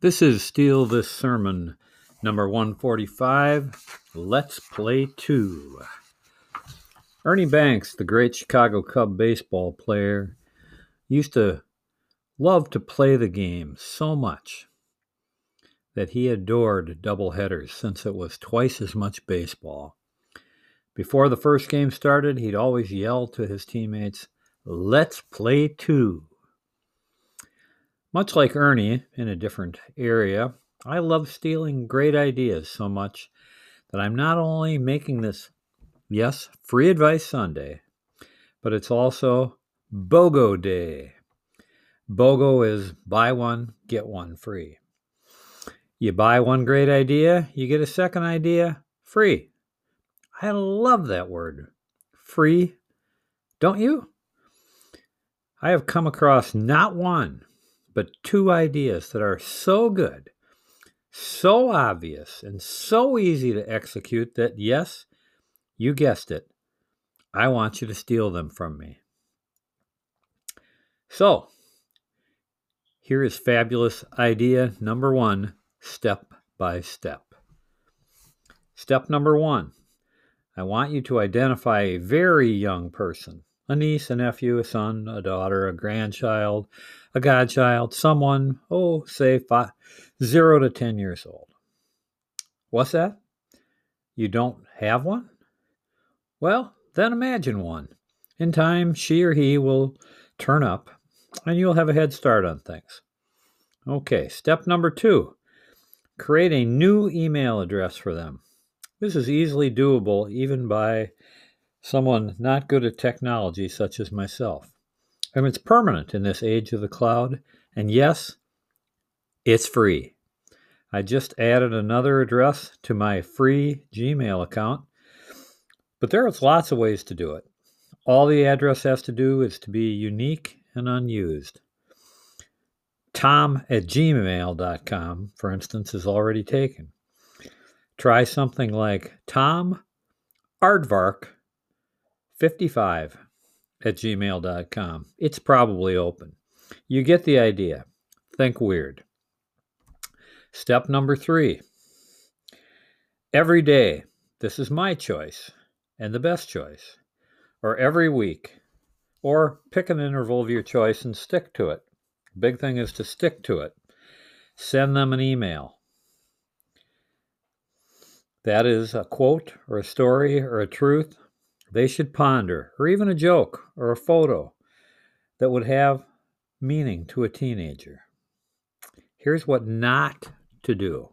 This is Steal This Sermon, number 145. Let's play two. Ernie Banks, the great Chicago Cub baseball player, used to love to play the game so much that he adored doubleheaders since it was twice as much baseball. Before the first game started, he'd always yell to his teammates, Let's play two. Much like Ernie in a different area, I love stealing great ideas so much that I'm not only making this, yes, free advice Sunday, but it's also BOGO Day. BOGO is buy one, get one free. You buy one great idea, you get a second idea free. I love that word, free. Don't you? I have come across not one, but two ideas that are so good, so obvious, and so easy to execute that, yes, you guessed it, I want you to steal them from me. So, here is fabulous idea number one, step by step. Step number one I want you to identify a very young person a niece, a nephew, a son, a daughter, a grandchild, a godchild, someone, oh, say five, zero to 10 years old. What's that? You don't have one? Well, then imagine one. In time, she or he will turn up and you'll have a head start on things. Okay, step number two create a new email address for them. This is easily doable even by someone not good at technology such as myself. And it's permanent in this age of the cloud. And yes, it's free. I just added another address to my free Gmail account, but there's lots of ways to do it. All the address has to do is to be unique and unused. Tom at gmail.com, for instance, is already taken. Try something like Tom Aardvark 55 at gmail.com. It's probably open. You get the idea. Think weird. Step number three every day, this is my choice and the best choice, or every week, or pick an interval of your choice and stick to it. big thing is to stick to it. Send them an email. That is a quote or a story or a truth they should ponder, or even a joke or a photo that would have meaning to a teenager. Here's what not to do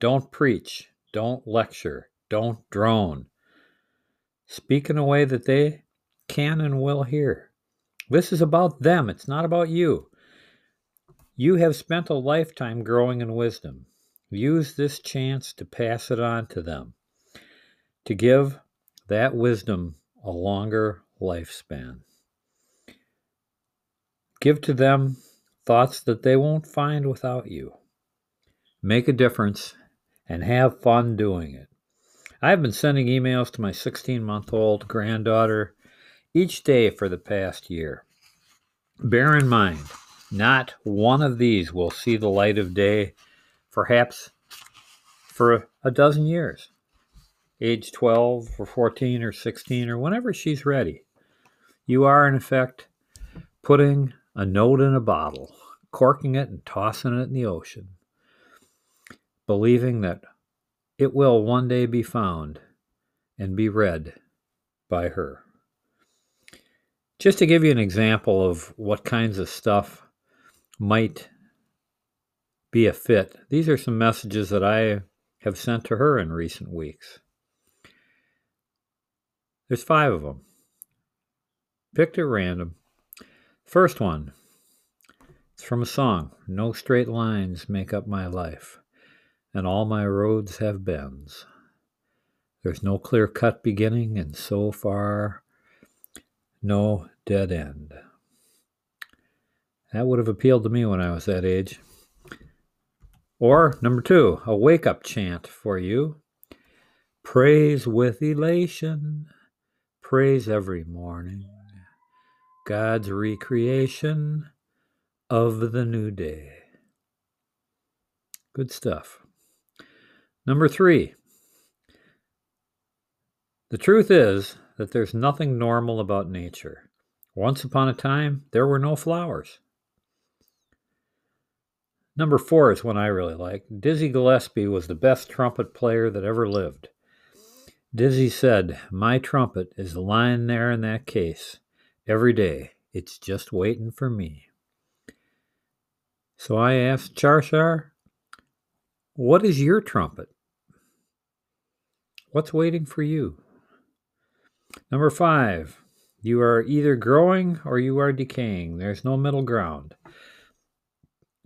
don't preach, don't lecture, don't drone. Speak in a way that they can and will hear. This is about them, it's not about you. You have spent a lifetime growing in wisdom. Use this chance to pass it on to them, to give that wisdom a longer lifespan. Give to them thoughts that they won't find without you. Make a difference and have fun doing it. I've been sending emails to my 16 month old granddaughter each day for the past year. Bear in mind, not one of these will see the light of day, perhaps for a dozen years age 12 or 14 or 16 or whenever she's ready. You are, in effect, putting a note in a bottle, corking it and tossing it in the ocean, believing that it will one day be found and be read by her. Just to give you an example of what kinds of stuff might be a fit, these are some messages that I have sent to her in recent weeks. There's five of them. Picked at random. First one. It's from a song. No straight lines make up my life, and all my roads have bends. There's no clear cut beginning, and so far, no dead end. That would have appealed to me when I was that age. Or, number two, a wake up chant for you. Praise with elation praise every morning, God's recreation of the new day. Good stuff. Number three. The truth is that there's nothing normal about nature. Once upon a time, there were no flowers. Number four is one I really like. Dizzy Gillespie was the best trumpet player that ever lived. Dizzy said, My trumpet is lying there in that case. Every day, it's just waiting for me. So I asked Charshar, What is your trumpet? What's waiting for you? Number five, you are either growing or you are decaying. There's no middle ground.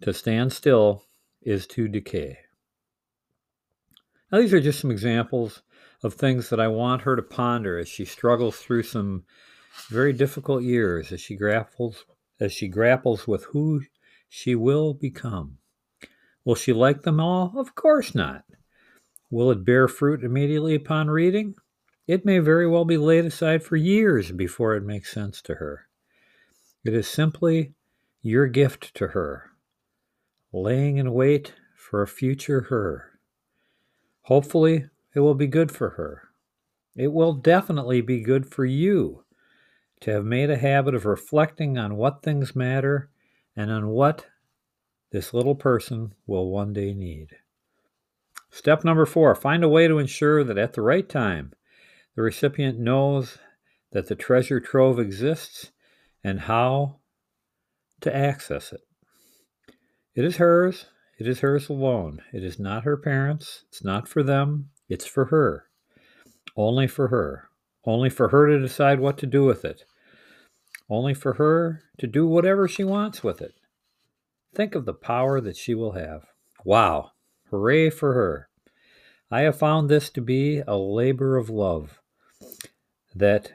To stand still is to decay. Now, these are just some examples of things that I want her to ponder as she struggles through some very difficult years as she grapples as she grapples with who she will become. Will she like them all? Of course not. Will it bear fruit immediately upon reading? It may very well be laid aside for years before it makes sense to her. It is simply your gift to her, laying in wait for a future her. Hopefully, it will be good for her. It will definitely be good for you to have made a habit of reflecting on what things matter and on what this little person will one day need. Step number four find a way to ensure that at the right time, the recipient knows that the treasure trove exists and how to access it. It is hers. It is hers alone. It is not her parents. It's not for them. It's for her. Only for her. Only for her to decide what to do with it. Only for her to do whatever she wants with it. Think of the power that she will have. Wow. Hooray for her. I have found this to be a labor of love that,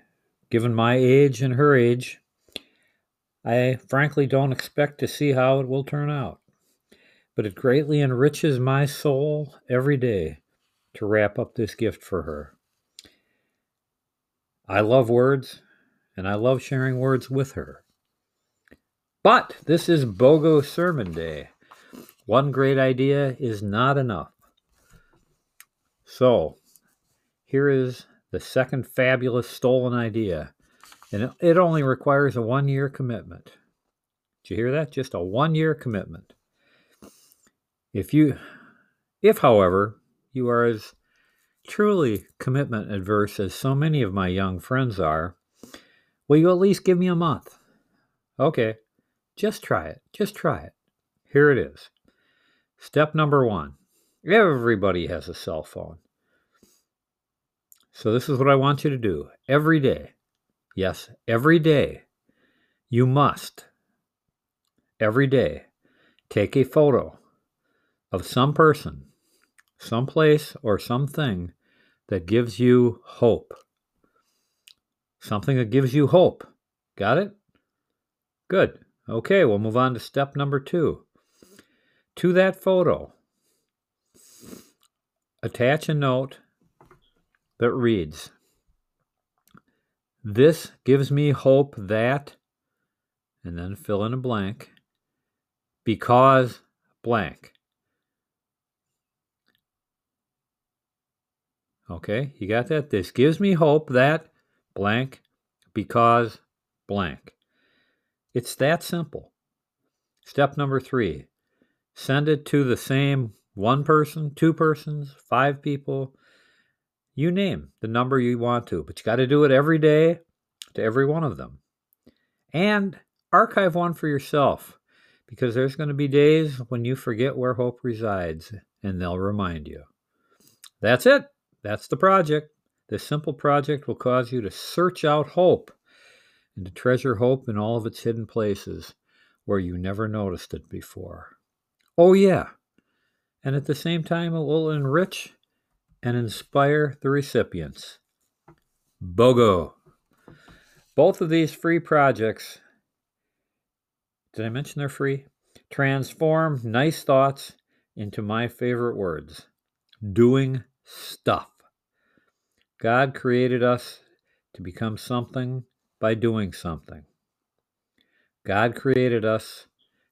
given my age and her age, I frankly don't expect to see how it will turn out. But it greatly enriches my soul every day to wrap up this gift for her. I love words, and I love sharing words with her. But this is BOGO Sermon Day. One great idea is not enough. So, here is the second fabulous stolen idea, and it only requires a one year commitment. Did you hear that? Just a one year commitment. If you, if however, you are as truly commitment adverse as so many of my young friends are, will you at least give me a month? Okay, just try it. Just try it. Here it is. Step number one everybody has a cell phone. So, this is what I want you to do every day. Yes, every day. You must, every day, take a photo of some person some place or something that gives you hope. Something that gives you hope. Got it? Good. Okay, we'll move on to step number two. To that photo, attach a note that reads This gives me hope that, and then fill in a blank, because blank. Okay, you got that? This gives me hope that blank because blank. It's that simple. Step number three send it to the same one person, two persons, five people. You name the number you want to, but you got to do it every day to every one of them. And archive one for yourself because there's going to be days when you forget where hope resides and they'll remind you. That's it. That's the project. This simple project will cause you to search out hope and to treasure hope in all of its hidden places where you never noticed it before. Oh, yeah. And at the same time, it will enrich and inspire the recipients. BOGO. Both of these free projects, did I mention they're free? Transform nice thoughts into my favorite words doing stuff. God created us to become something by doing something. God created us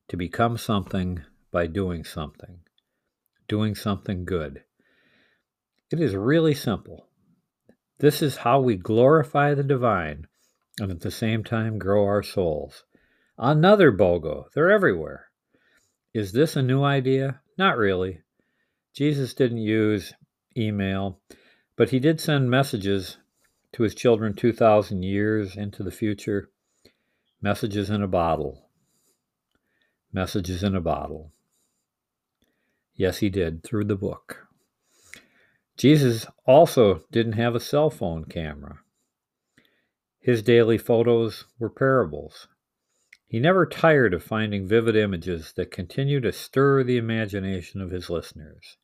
to become something by doing something. doing something good. It is really simple. This is how we glorify the divine and at the same time grow our souls. Another BOGO, they're everywhere. Is this a new idea? Not really. Jesus didn't use email, but he did send messages to his children 2,000 years into the future. Messages in a bottle. Messages in a bottle. Yes, he did, through the book. Jesus also didn't have a cell phone camera. His daily photos were parables. He never tired of finding vivid images that continue to stir the imagination of his listeners.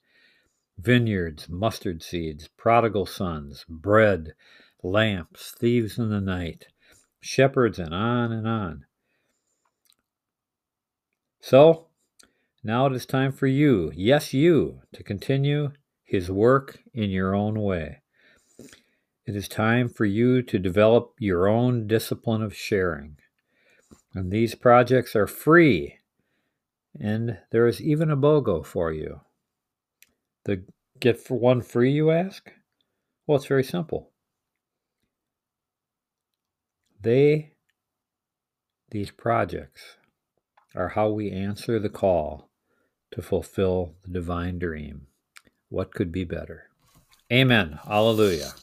Vineyards, mustard seeds, prodigal sons, bread, lamps, thieves in the night, shepherds, and on and on. So, now it is time for you, yes, you, to continue his work in your own way. It is time for you to develop your own discipline of sharing. And these projects are free. And there is even a BOGO for you. The get for one free, you ask? Well, it's very simple. They, these projects, are how we answer the call to fulfill the divine dream. What could be better? Amen. Hallelujah.